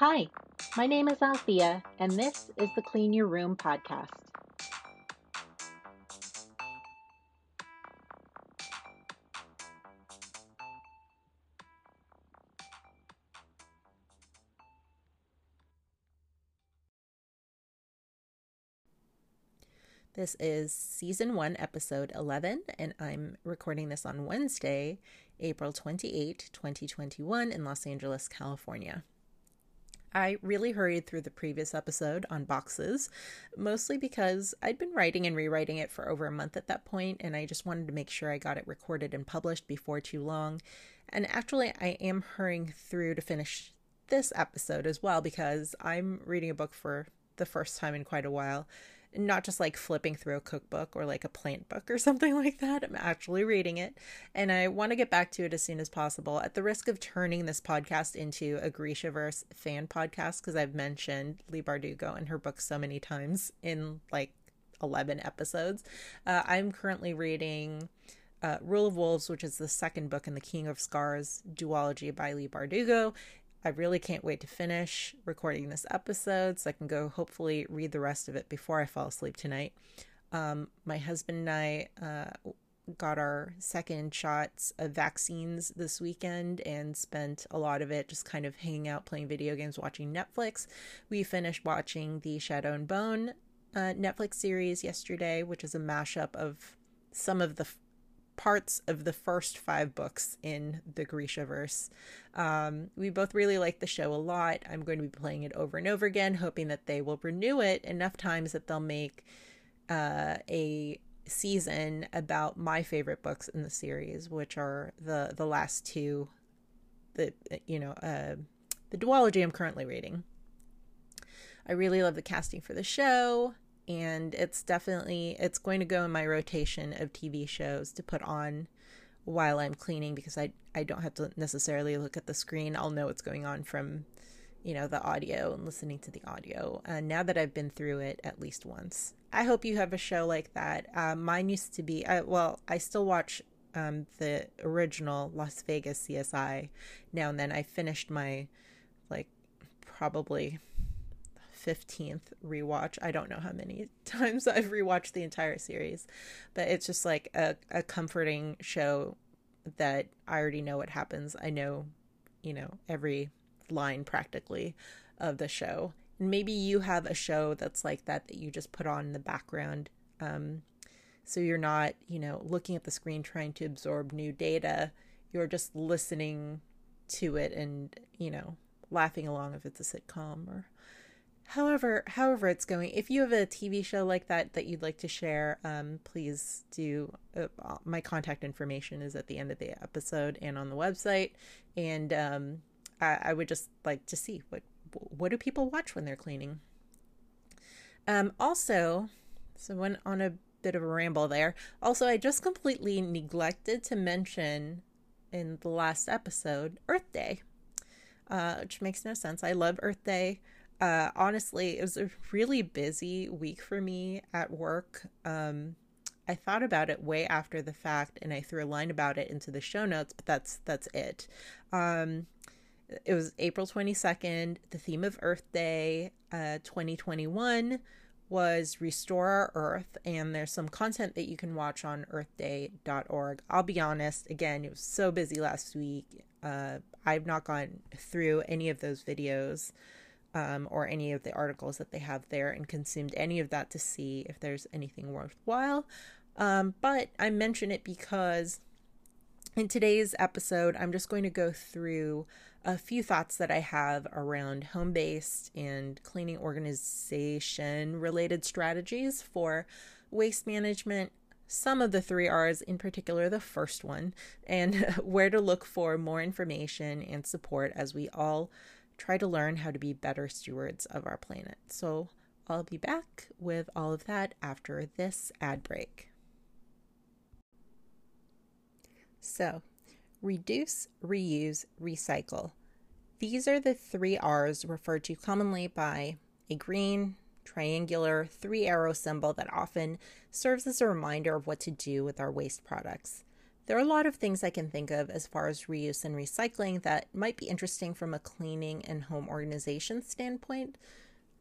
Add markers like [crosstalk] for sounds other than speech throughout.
Hi, my name is Althea, and this is the Clean Your Room podcast. This is season one, episode 11, and I'm recording this on Wednesday, April 28, 2021, in Los Angeles, California. I really hurried through the previous episode on boxes, mostly because I'd been writing and rewriting it for over a month at that point, and I just wanted to make sure I got it recorded and published before too long. And actually, I am hurrying through to finish this episode as well because I'm reading a book for the first time in quite a while not just like flipping through a cookbook or like a plant book or [laughs] something like that. I'm actually reading it and I want to get back to it as soon as possible at the risk of turning this podcast into a Grishaverse fan podcast because I've mentioned Leigh Bardugo and her book so many times in like 11 episodes. Uh, I'm currently reading uh, Rule of Wolves, which is the second book in the King of Scars duology by Leigh Bardugo. I really can't wait to finish recording this episode so I can go hopefully read the rest of it before I fall asleep tonight. Um, my husband and I uh, got our second shots of vaccines this weekend and spent a lot of it just kind of hanging out, playing video games, watching Netflix. We finished watching the Shadow and Bone uh, Netflix series yesterday, which is a mashup of some of the parts of the first five books in the Grishaverse. Um, we both really like the show a lot. I'm going to be playing it over and over again, hoping that they will renew it enough times that they'll make uh, a season about my favorite books in the series, which are the the last two, the you know uh, the duology I'm currently reading. I really love the casting for the show and it's definitely it's going to go in my rotation of TV shows to put on while I'm cleaning because I I don't have to necessarily look at the screen. I'll know what's going on from you know the audio and listening to the audio. And now that I've been through it at least once, I hope you have a show like that. Uh, mine used to be uh, well, I still watch um, the original Las Vegas CSI now and then. I finished my like probably 15th rewatch. I don't know how many [laughs] times I've rewatched the entire series, but it's just like a, a comforting show that I already know what happens. I know, you know, every line practically of the show. And maybe you have a show that's like that that you just put on in the background. Um, so you're not, you know, looking at the screen trying to absorb new data. You're just listening to it and, you know, laughing along if it's a sitcom or however however it's going if you have a tv show like that that you'd like to share um, please do uh, my contact information is at the end of the episode and on the website. And um, I, I, would just like to see what what do people watch when they're cleaning? Um, also so went on a bit of a ramble there. Also i just completely neglected to mention in the last episode earth day uh, which makes no sense. I love earth day uh, honestly, it was a really busy week for me at work. Um, I thought about it way after the fact, and I threw a line about it into the show notes, but that's that's it. Um, it was April twenty second. The theme of Earth Day, uh, twenty twenty one, was Restore Our Earth, and there's some content that you can watch on EarthDay.org. I'll be honest, again, it was so busy last week. Uh, I've not gone through any of those videos um, or any of the articles that they have there and consumed any of that to see if there's anything worthwhile. Um, but I mention it because in today's episode, I'm just going to go through a few thoughts that I have around home based and cleaning organization related strategies for waste management. Some of the three R's, in particular the first one, and [laughs] where to look for more information and support as we all try to learn how to be better stewards of our planet. So I'll be back with all of that after this ad break. So, reduce, reuse, recycle. These are the three R's referred to commonly by a green, triangular, three arrow symbol that often serves as a reminder of what to do with our waste products. There are a lot of things I can think of as far as reuse and recycling that might be interesting from a cleaning and home organization standpoint.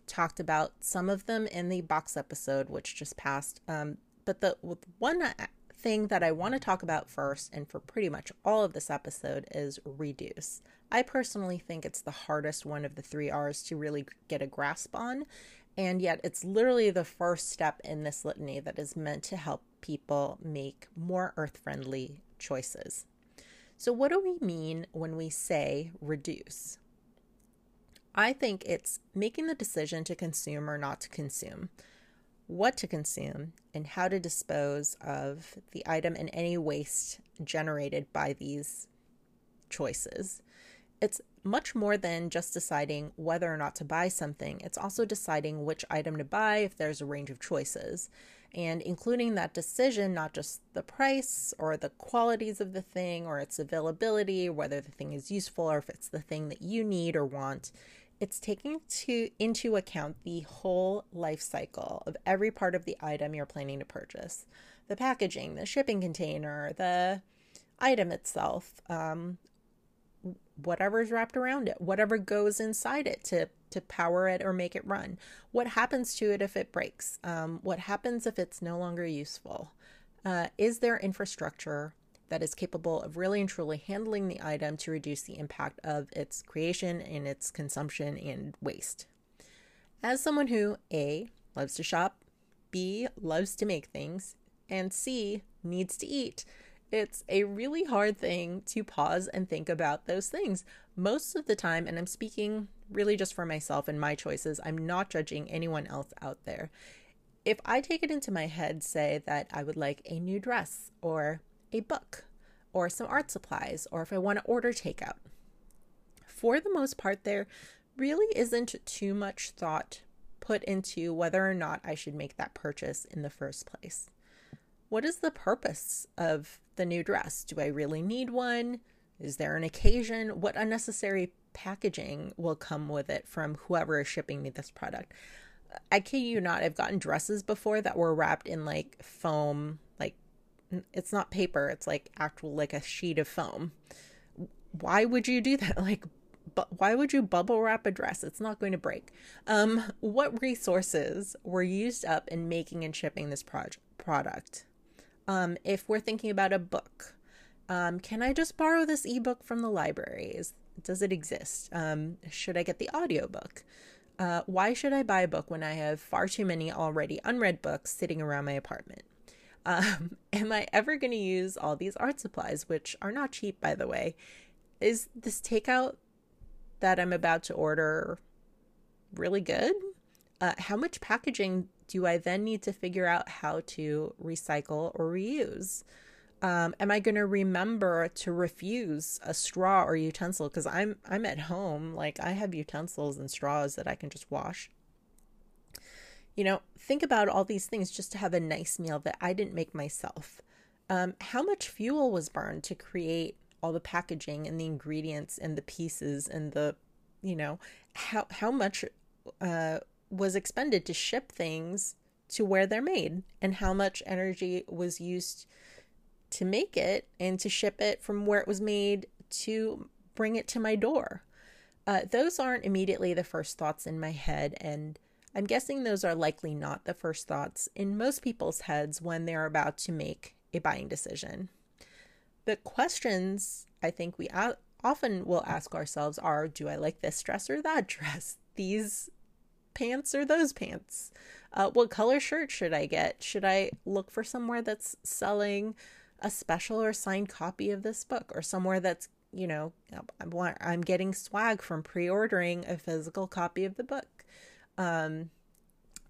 Talked about some of them in the box episode, which just passed. Um, but the one thing that I want to talk about first, and for pretty much all of this episode, is reduce. I personally think it's the hardest one of the three R's to really get a grasp on. And yet, it's literally the first step in this litany that is meant to help people make more earth friendly choices. So, what do we mean when we say reduce? I think it's making the decision to consume or not to consume, what to consume, and how to dispose of the item and any waste generated by these choices. It's much more than just deciding whether or not to buy something. It's also deciding which item to buy if there's a range of choices. And including that decision, not just the price or the qualities of the thing or its availability, whether the thing is useful or if it's the thing that you need or want. It's taking to, into account the whole life cycle of every part of the item you're planning to purchase the packaging, the shipping container, the item itself, um, whatever's wrapped around it, whatever goes inside it to to power it or make it run. What happens to it if it breaks? Um, what happens if it's no longer useful? Uh, is there infrastructure that is capable of really and truly handling the item to reduce the impact of its creation and its consumption and waste? As someone who A loves to shop, B loves to make things, and C needs to eat, it's a really hard thing to pause and think about those things. Most of the time, and I'm speaking really just for myself and my choices, I'm not judging anyone else out there. If I take it into my head, say that I would like a new dress or a book or some art supplies, or if I want to order takeout, for the most part, there really isn't too much thought put into whether or not I should make that purchase in the first place. What is the purpose of the new dress? Do I really need one? Is there an occasion? What unnecessary packaging will come with it from whoever is shipping me this product? I kid you not, I've gotten dresses before that were wrapped in like foam, like it's not paper, it's like actual like a sheet of foam. Why would you do that? [laughs] Like but why would you bubble wrap a dress? It's not going to break. Um, what resources were used up in making and shipping this project product? Um, if we're thinking about a book, um, can I just borrow this ebook from the libraries? Does it exist? Um, should I get the audiobook? Uh, why should I buy a book when I have far too many already unread books sitting around my apartment? Um, [laughs] am I ever going to use all these art supplies, which are not cheap, by the way? Is this takeout that I'm about to order really good? Uh, how much packaging do I then need to figure out how to recycle or reuse? Um, am I going to remember to refuse a straw or utensil because I'm I'm at home like I have utensils and straws that I can just wash. You know, think about all these things just to have a nice meal that I didn't make myself. Um, how much fuel was burned to create all the packaging and the ingredients and the pieces and the, you know, how how much uh, was expended to ship things to where they're made and how much energy was used to make it and to ship it from where it was made to bring it to my door. Uh, those aren't immediately the first thoughts in my head, and I'm guessing those are likely not the first thoughts in most people's heads when they're about to make a buying decision. The questions I think we often will ask ourselves are Do I like this dress or that [laughs] dress? These pants or those pants? Uh, what color shirt should I get? Should I look for somewhere that's selling a special or signed copy of this book or somewhere that's, you know, I'm, getting swag from pre ordering a physical copy of the book? Um,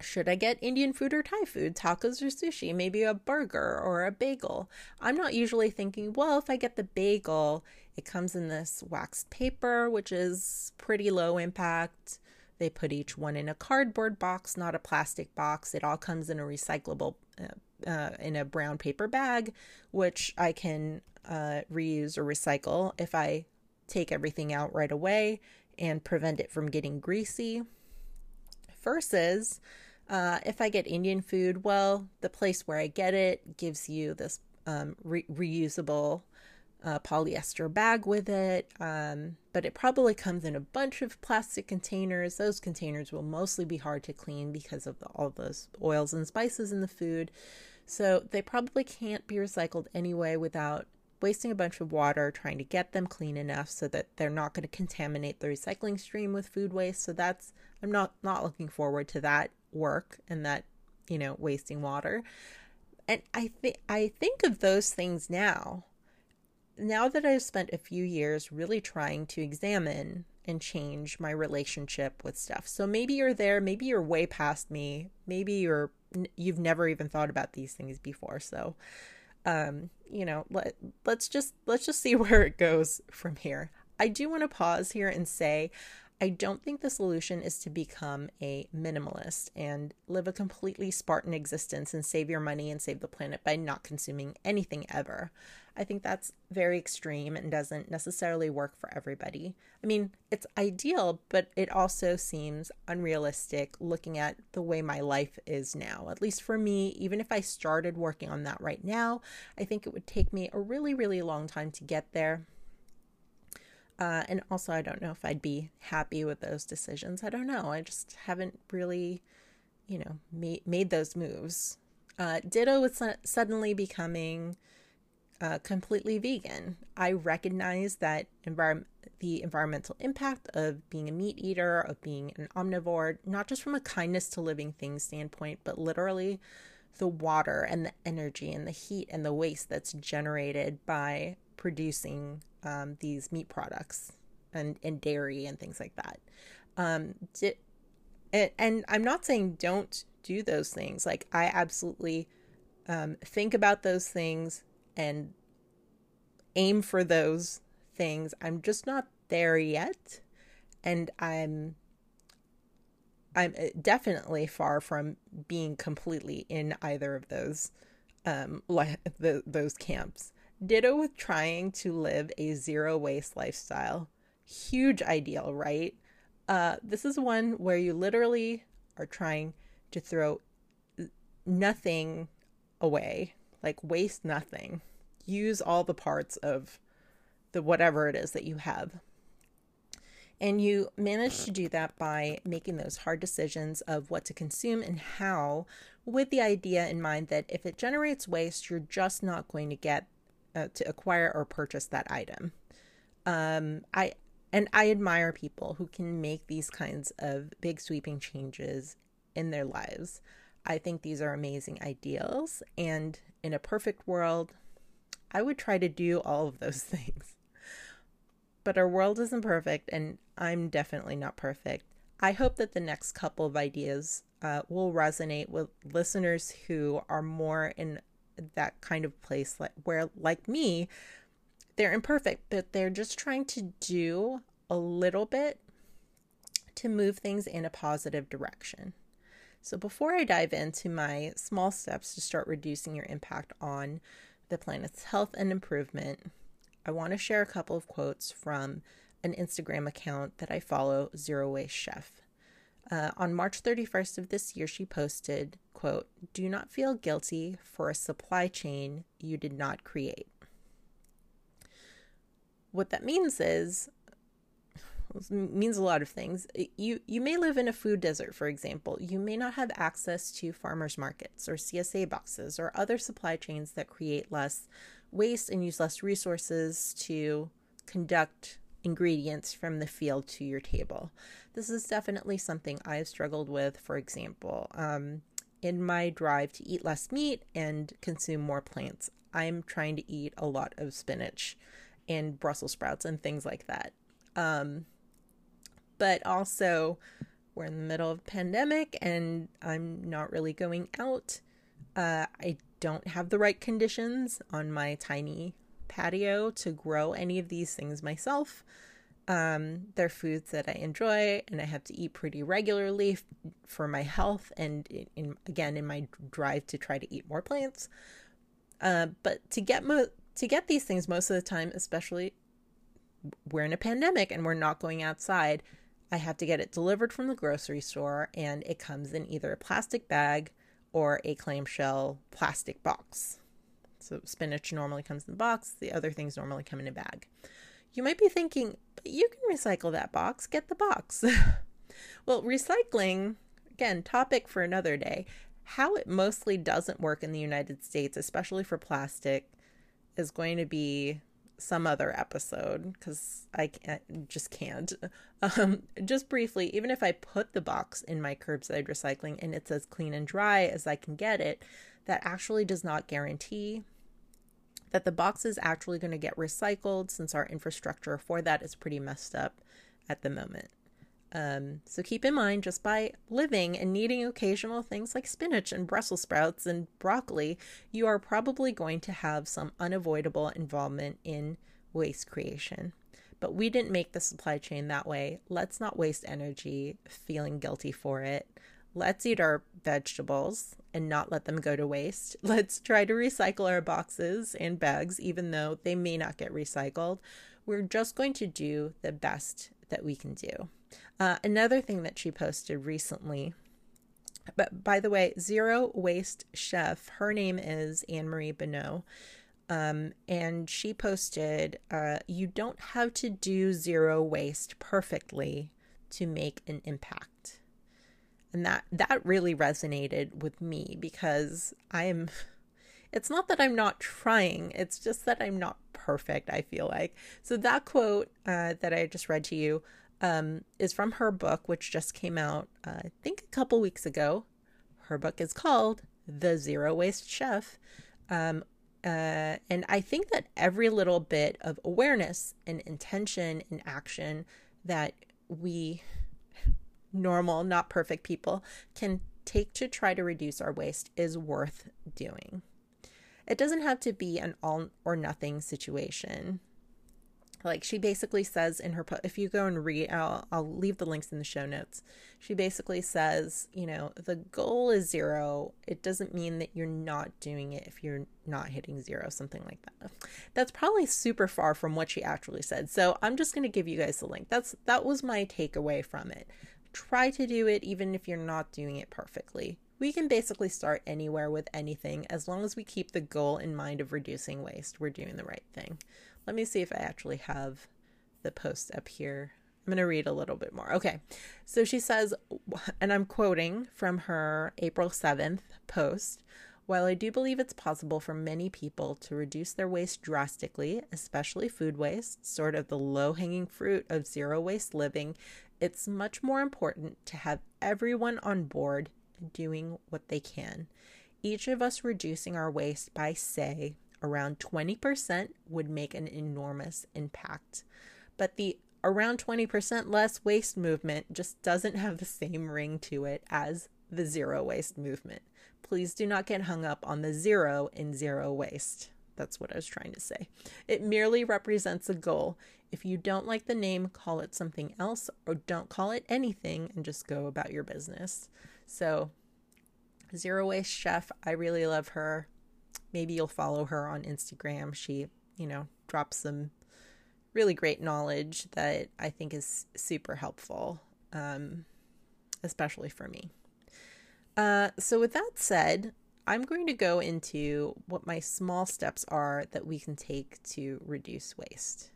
should I get Indian food or Thai food, tacos or sushi, maybe a burger or a bagel? I'm not usually thinking, well, if I get the bagel, it comes in this waxed paper, which is pretty low impact. They put each one in a cardboard box, not a plastic box. It all comes in a recyclable, uh, uh, in a brown paper bag, which I can uh, reuse or recycle if I take everything out right away and prevent it from getting greasy. Versus uh, if I get Indian food, well, the place where I get it gives you this um, re- reusable uh, polyester bag with it. Um, but it probably comes in a bunch of plastic containers. Those containers will mostly be hard to clean because of the, all those oils and spices in the food. So they probably can't be recycled anyway without wasting a bunch of water trying to get them clean enough so that they're not going to contaminate the recycling stream with food waste. So that's I'm not not looking forward to that work and that you know wasting water. And I think I think of those things now now that I've spent a few years really trying to examine and change my relationship with stuff. So maybe you're there, maybe you're way past me, maybe you're you've never even thought about these things before. So um, you know, let let's just let's just see [laughs] where it goes from here. I do want to pause here and say I don't think the solution is to become a minimalist and live a completely Spartan existence and save your money and save the planet by not consuming anything ever. I think that's very extreme and doesn't necessarily work for everybody. I mean, it's ideal, but it also seems unrealistic looking at the way my life is now. At least for me, even if I started working on that right now, I think it would take me a really, really long time to get there. Uh, and also, I don't know if I'd be happy with those decisions. I don't know. I just haven't really, you know, made, made those moves. Uh, ditto with su- suddenly becoming uh, completely vegan. I recognize that the environmental impact of being a meat eater, of being an omnivore, not just from a kindness to living things standpoint, but literally the water and the energy and the heat and the waste that's generated by producing um, these meat products and, and dairy and things like that. Um, di- and, and I'm not saying don't do those things. Like, I absolutely um, think about those things and aim for those things. I'm just not there yet. And I'm I'm uh, definitely far from being completely in either of those um [laughs] the, those camps. Ditto with trying to live a zero waste lifestyle. Huge ideal, right? Uh, this is one where you literally are trying to throw nothing away, like waste nothing. Use all the parts of the whatever it is that you have. And you manage to do that by making those hard decisions of what to consume and how, with the idea in mind that if it generates waste, you're just not going to get uh, to acquire or purchase that item. Um, I and I admire people who can make these kinds of big sweeping changes in their lives. I think these are amazing ideals, and in a perfect world, I would try to do all of those [laughs] things. But our world isn't perfect, and I'm definitely not perfect. I hope that the next couple of ideas uh, will resonate with listeners who are more in that kind of place like where like me they're imperfect but they're just trying to do a little bit to move things in a positive direction so before i dive into my small steps to start reducing your impact on the planet's health and improvement i want to share a couple of quotes from an instagram account that i follow zero waste chef uh, on March 31st of this year, she posted, quote, Do not feel guilty for a supply chain you did not create. What that means is, means a lot of things. You you may live in a food desert, for example. You may not have access to farmers markets or CSA boxes or other supply chains that create less waste and use less resources to conduct ingredients from the field to your table. This is definitely something I've struggled with, for example. Um, in my drive to eat less meat and consume more plants, I'm trying to eat a lot of spinach and Brussels sprouts and things like that. Um, but also, we're in the middle of pandemic and I'm not really going out. Uh, I don't have the right conditions on my tiny patio to grow any of these things myself. Um, they're foods that I enjoy and I have to eat pretty regularly f- for my health and in, in, again in my drive to try to eat more plants. Uh, but to get mo- to get these things most of the time, especially we're in a pandemic and we're not going outside, I have to get it delivered from the grocery store and it comes in either a plastic bag or a clamshell plastic box. So spinach normally comes in the box, the other things normally come in a bag. You might be thinking, but you can recycle that box, get the box. [laughs] well, recycling, again, topic for another day. How it mostly doesn't work in the United States, especially for plastic, is going to be some other episode because I can't, just can't. [laughs] Um, just briefly, even if I put the box in my curbside recycling and it's as clean and dry as I can get it, that actually does not guarantee that the box is actually going to get recycled since our infrastructure for that is pretty messed up at the moment. Um, so keep in mind, just by living and needing occasional things like spinach and Brussels sprouts and broccoli, you are probably going to have some unavoidable involvement in waste creation. But we didn't make the supply chain that way. Let's not waste energy feeling guilty for it. Let's eat our vegetables and not let them go to waste. [laughs] Let's try to recycle our boxes and bags, even though they may not get recycled. We're just going to do the best that we can do. Uh, another thing that she posted recently, but by the way, Zero Waste Chef, her name is Anne Marie Bonneau. Um, and she posted, uh, You don't have to do zero waste perfectly to make an impact. And that, that really resonated with me because I'm, [laughs] it's not that I'm not trying, it's just that I'm not perfect, I feel like. So that quote uh, that I just read to you um, is from her book, which just came out, uh, I think, a couple weeks ago. Her book is called The Zero Waste Chef. Um, uh, and I think that every little bit of awareness and intention and action that we, normal, not perfect people, can take to try to reduce our waste is worth doing. It doesn't have to be an all or nothing situation like she basically says in her if you go and read I'll, I'll leave the links in the show notes. She basically says you know the goal is zero. It doesn't mean that you're not doing it if you're not hitting zero something like that. That's probably super far from what she actually said. So i'm just going to give you guys the link. That's that was my takeaway from it. Try to do it even if you're not doing it perfectly. We can basically start anywhere with anything as long as we keep the goal in mind of reducing waste. We're doing the right thing let me see if I actually have the post up here. I'm going to read a little bit more. Okay. So she says, and I'm quoting from her April 7th post while I do believe it's possible for many people to reduce their waste drastically, especially food waste, sort of the low hanging fruit of zero waste living, it's much more important to have everyone on board doing what they can. Each of us reducing our waste by, say, around 20% would make an enormous impact. But the around 20% less waste movement just doesn't have the same ring to it as the zero waste movement. Please do not get hung up on the zero in zero waste. That's what I was trying to say. It merely represents a goal. If you don't like the name, call it something else or don't call it anything and just go about your business. So, Zero Waste Chef, I really love her maybe you'll follow her on Instagram. She, you know, drops some really great knowledge that I think is super helpful, um, especially for me. Uh, so, with that said, I'm going to go into what my small steps are that we can take to reduce waste.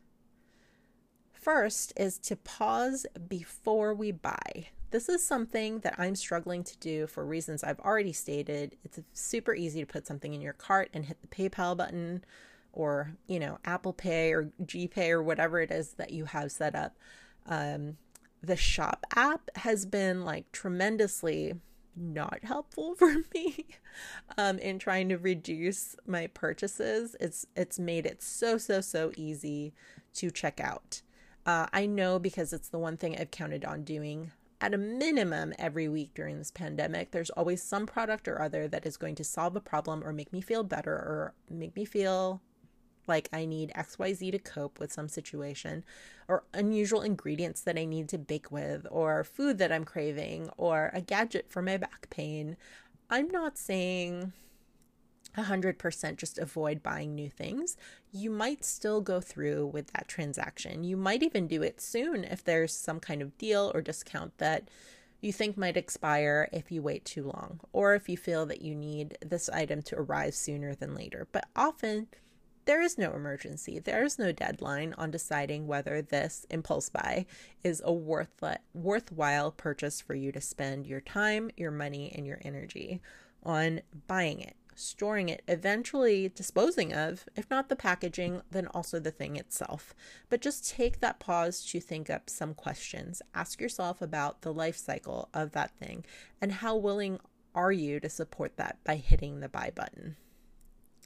First is to pause before we buy. This is something that I'm struggling to do for reasons I've already stated. It's super easy to put something in your cart and hit the PayPal button or, you know, Apple Pay or GPay or whatever it is that you have set up. Um, the shop app has been like tremendously not helpful [laughs] for me um, in trying to reduce my purchases. It's it's made it so so so easy to check out. Uh, I know because it's the one thing I've counted on doing at a minimum every week during this pandemic. There's always some product or other that is going to solve a problem or make me feel better or make me feel like I need XYZ to cope with some situation, or unusual ingredients that I need to bake with, or food that I'm craving, or a gadget for my back pain. I'm not saying 100% just avoid buying new things, you might still go through with that transaction. You might even do it soon if there's some kind of deal or discount that you think might expire if you wait too long, or if you feel that you need this item to arrive sooner than later. But often, there is no emergency. There is no deadline on deciding whether this impulse buy is a worth worthwhile purchase for you to spend your time, your money, and your energy on buying it, storing it, eventually disposing of, if not the packaging, then also the thing itself. But just take that pause to think up some questions. Ask yourself about the life cycle of that thing and how willing are you to support that by hitting the buy button.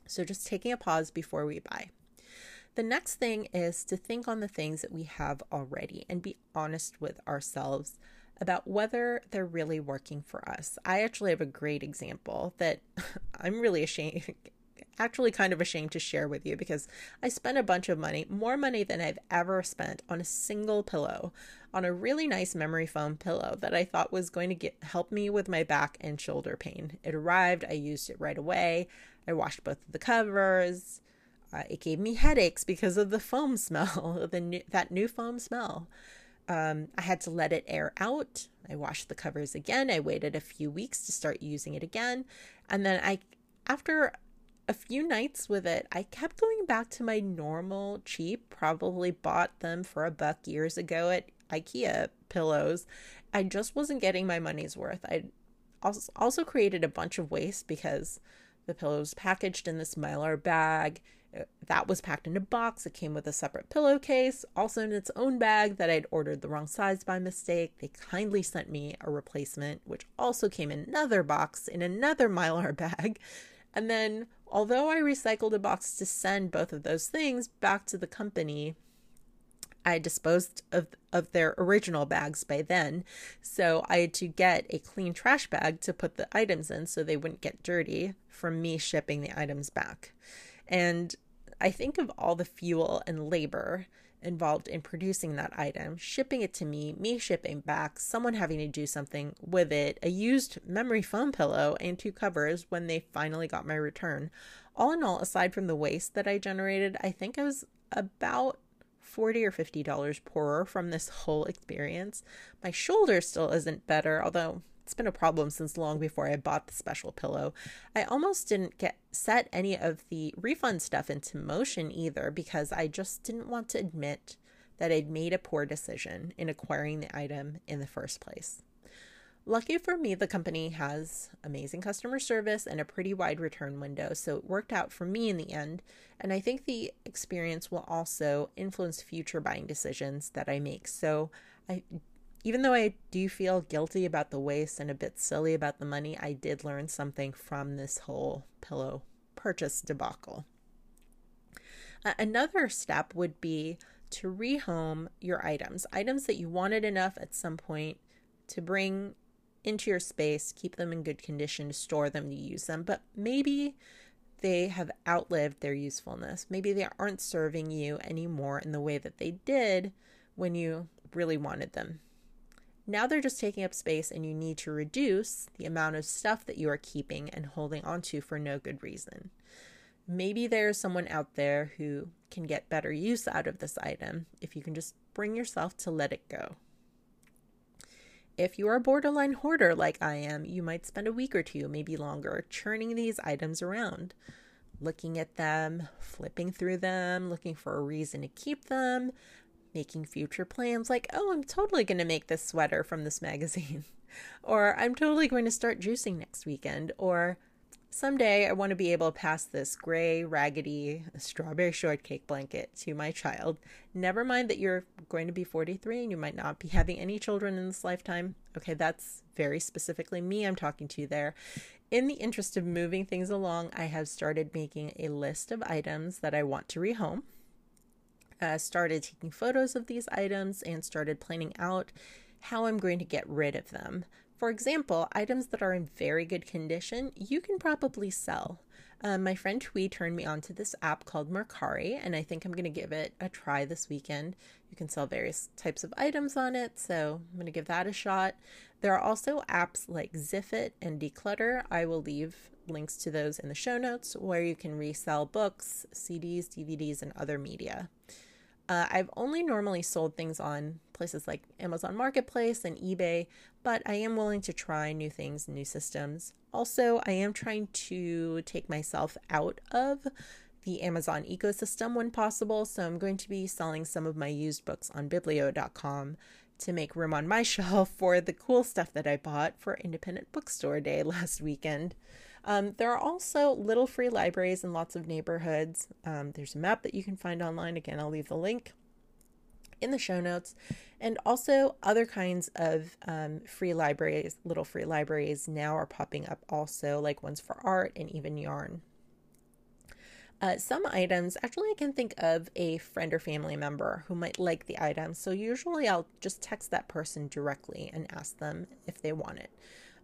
So just taking a pause before we buy. The next thing is to think on the things that we have already and be honest with ourselves about whether they're really working for us. I actually have a great example that [laughs] I'm really ashamed actually kind of ashamed to share with you because I spent a bunch of money, more money than I've ever spent on a single pillow, on a really nice memory foam pillow that I thought was going to get help me with my back and shoulder pain. It arrived, I used it right away. I washed both of the covers. Uh, it gave me headaches because of the foam smell, [laughs] the new, that new foam smell. Um, I had to let it air out. I washed the covers again. I waited a few weeks to start using it again, and then I, after a few nights with it, I kept going back to my normal cheap, probably bought them for a buck years ago at IKEA pillows. I just wasn't getting my money's worth. I also created a bunch of waste because the pillows packaged in this mylar bag. That was packed in a box. It came with a separate pillowcase, also in its own bag that I'd ordered the wrong size by mistake. They kindly sent me a replacement, which also came in another box in another mylar [laughs] bag. And then, although I recycled a box to send both of those things back to the company, I disposed of, of their original bags by then. So I had to get a clean trash bag to put the items in so they wouldn't get dirty from me shipping the items back. And I think of all the fuel and labor involved in producing that item, shipping it to me, me shipping back, someone having to do something with it, a used memory foam pillow, and two covers when they finally got my return. All in all, aside from the waste that I generated, I think I was about 40 or 50 dollars poorer from this whole experience. My shoulder still isn't better, although it's been a problem since long before I bought the special pillow. I almost didn't get set any of the refund stuff into motion either because I just didn't want to admit that I'd made a poor decision in acquiring the item in the first place. Lucky for me, the company has amazing customer service and a pretty wide return window, so it worked out for me in the end. And I think the experience will also influence future buying decisions that I make. So I even though I do feel guilty about the waste and a bit silly about the money, I did learn something from this whole pillow purchase debacle. Uh, another step would be to rehome your items, items that you wanted enough at some point to bring into your space, keep them in good condition, to store them, to use them, but maybe they have outlived their usefulness. Maybe they aren't serving you anymore in the way that they did when you really wanted them. Now they're just taking up space, and you need to reduce the amount of stuff that you are keeping and holding onto for no good reason. Maybe there's someone out there who can get better use out of this item if you can just bring yourself to let it go. If you are a borderline hoarder like I am, you might spend a week or two, maybe longer, churning these items around, looking at them, flipping through them, looking for a reason to keep them, making future plans like, oh, I'm totally going to make this sweater from this magazine, [laughs] or I'm totally going to start juicing next weekend, or Someday I want to be able to pass this gray, raggedy strawberry shortcake blanket to my child. Never mind that you're going to be 43 and you might not be having any children in this lifetime. Okay, that's very specifically me I'm talking to there. In the interest of moving things along, I have started making a list of items that I want to rehome. Uh, started taking photos of these items and started planning out how I'm going to get rid of them. For example, items that are in very good condition, you can probably sell. Um, my friend Twee turned me on to this app called Mercari, and I think I'm going to give it a try this weekend. You can sell various types of items on it, so I'm going to give that a shot. There are also apps like Ziffit and Decluttr. I will leave links to those in the show notes where you can resell books, CDs, DVDs, and other media. Uh, I've only normally sold things on places like Amazon Marketplace and eBay, but I am willing to try new things, new systems. Also, I am trying to take myself out of the Amazon ecosystem when possible, so I'm going to be selling some of my used books on biblio.com to make room on my [laughs] shelf for the cool stuff that I bought for Independent Bookstore Day last weekend. Um, there are also little free libraries in lots of neighborhoods. Um, there's a map that you can find online. Again, I'll leave the link in the show notes. And also, other kinds of um, free libraries, little free libraries now are popping up also, like ones for art and even yarn. Uh, some items, actually, I can think of a friend or family member who might like the item. So, usually, I'll just text that person directly and ask them if they want it.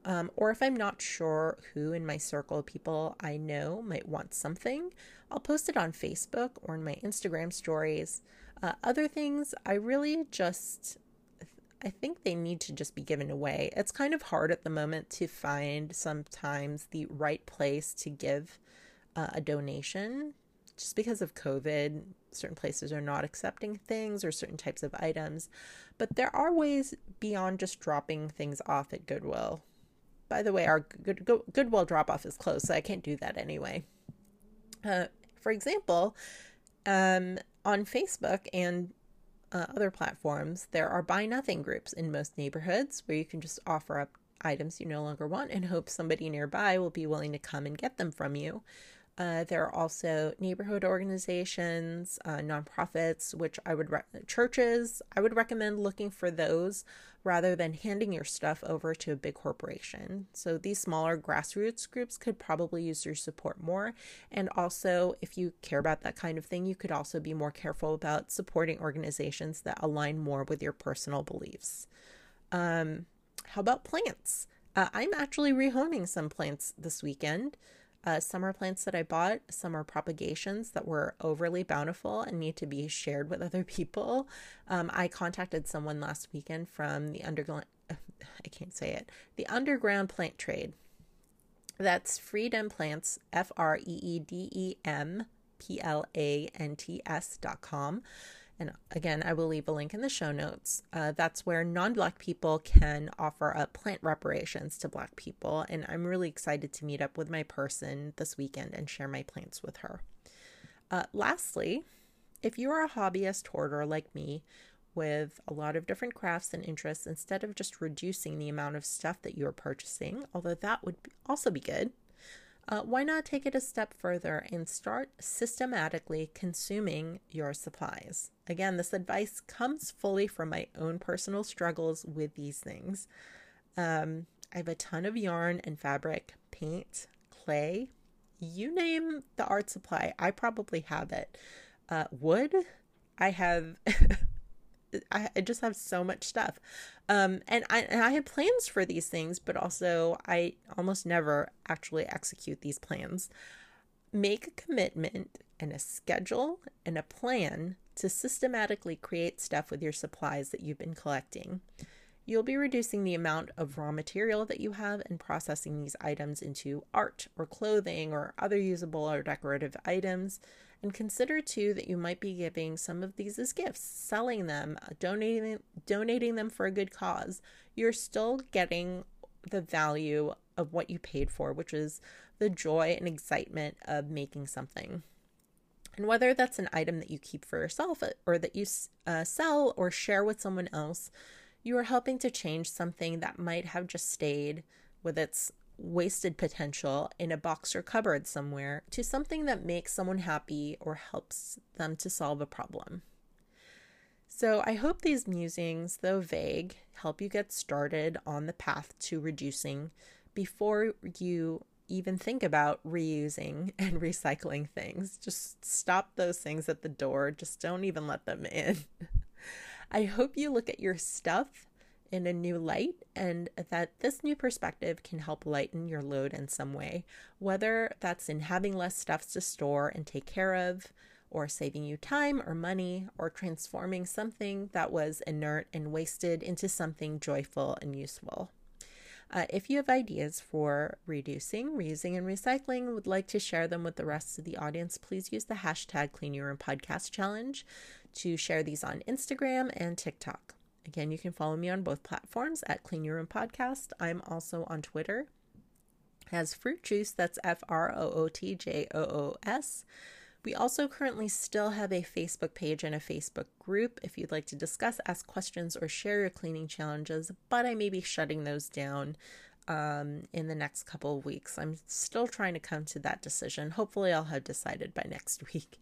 Um, or if I'm not sure who in my circle of people I know might want something, I'll post it on Facebook or in my Instagram stories. Uh, other things, I really just, I think they need to just be given away. It's kind of hard at the moment to find sometimes the right place to give uh, a donation just because of COVID, certain places are not accepting things or certain types of items. But there are ways beyond just dropping things off at Goodwill by the way, our good, good, Goodwill drop off is closed, so I can't do that anyway. Uh, for example, um, on Facebook and uh, other platforms, there are buy nothing groups in most neighborhoods where you can just offer up items you no longer want and hope somebody nearby will be willing to come and get them from you. Uh, there are also neighborhood organizations, uh, nonprofits, which I would re- churches. I would recommend looking for those rather than handing your stuff over to a big corporation. So these smaller grassroots groups could probably use your support more. And also, if you care about that kind of thing, you could also be more careful about supporting organizations that align more with your personal beliefs. Um, how about plants? Uh, I'm actually rehoming some plants this weekend. Uh, some are plants that I bought, some are propagations that were overly bountiful and need to be shared with other [laughs] people. Um, I contacted someone last weekend from the underground, [laughs] I can't say it, the underground plant trade. That's Freedem Plants, F R E E D E M P L A N T S dot com. And again, I will leave a link in the show notes. Uh, that's where non Black people can offer up plant reparations to Black people. And I'm really excited to meet up with my person this weekend and share my plants with her. Uh, lastly, if you are a hobbyist hoarder like me, with a lot of different crafts and interests, instead of just reducing the amount of stuff that you are purchasing, although that would also be good, uh, why not take it a step further and start systematically consuming your supplies? Again, this advice comes fully from my own personal struggles with these things. Um, I have a ton of yarn and fabric, paint, clay, you name the art supply, I probably have it. Uh, wood, I have [laughs] I, I just have so much stuff. Um, and I and I have plans for these things, but also I almost never actually execute these plans. Make a commitment and a schedule and a plan to systematically create stuff with your supplies that you've been collecting. You'll be reducing the amount of raw material that you have and processing these items into art or clothing or other usable or decorative items and consider too that you might be giving some of these as gifts, selling them, uh, donating donating them for a good cause. You're still getting the value of what you paid for, which is the joy and excitement of making something. And whether that's an item that you keep for yourself uh, or that you uh, sell or share with someone else, you are helping to change something that might have just stayed with its wasted potential in a box or cupboard somewhere to something that makes someone happy or helps them to solve a problem. So, I hope these musings, though vague, help you get started on the path to reducing before you even think about reusing [laughs] and recycling things. Just stop those things at the door, just don't even let them in. [laughs] I hope you look at your stuff in a new light and that this new perspective can help lighten your load in some way, whether that's in having less stuff to store and take care of, or saving you time or money, or transforming something that was inert and wasted into something joyful and useful. Uh, if you have ideas for reducing, reusing, and recycling, would like to share them with the rest of the audience, please use the hashtag Clean Your Room Podcast Challenge to share these on Instagram and TikTok. Again, you can follow me on both platforms at Clean Your Room Podcast. I'm also on Twitter as Froot Joos, that's F R O O T J O O S. We also currently still have a Facebook page and a Facebook group if you'd like to discuss, ask questions, or share your cleaning challenges, but I may be shutting those down um, in the next couple of weeks. I'm still trying to come to that decision. Hopefully, I'll have decided by next [laughs] week.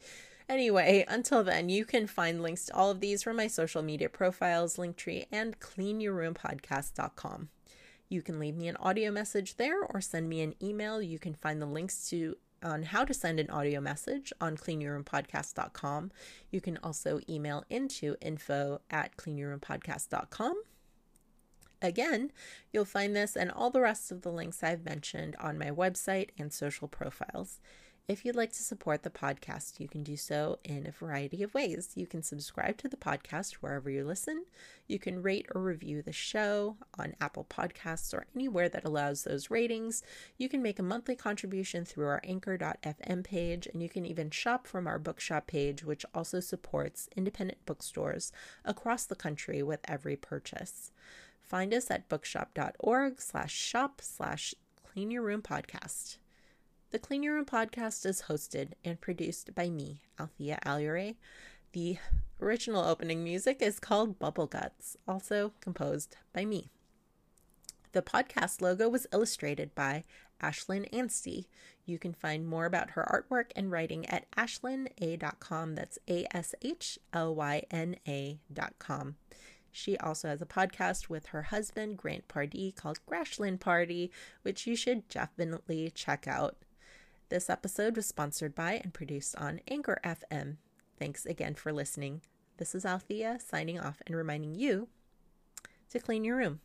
Anyway, until then, you can find links to all of these from my social media profiles, Linktree, and cleanyourroompodcast.com. You can leave me an audio message there or send me an email. You can find the links to on how to send an audio message on cleanyourroompodcast.com. You can also email into info at cleanyourroompodcast.com. Again, you'll find this and all the rest of the links I've mentioned on my website and social profiles. If you'd like to support the podcast, you can do so in a variety of ways. You can subscribe to the podcast wherever you listen. You can rate or review the show on Apple Podcasts or anywhere that allows those ratings. You can make a monthly contribution through our anchor.fm page, and you can even shop from our bookshop page, which also supports independent bookstores across the country with every purchase. Find us at bookshop.org slash shop slash clean your room podcast. The Clean Your Room podcast is hosted and produced by me, Althea Alure. The original opening music is called Bubble Guts, also composed by me. The podcast logo was illustrated by Ashlyn Anstey. You can find more about her artwork and writing at ashlyna.com. That's A S H L Y N A.com. She also has a podcast with her husband, Grant Pardee, called Grashlyn Party, which you should definitely check out. This episode was sponsored by and produced on Anchor FM. Thanks again for listening. This is Althea signing off and reminding you to clean your room.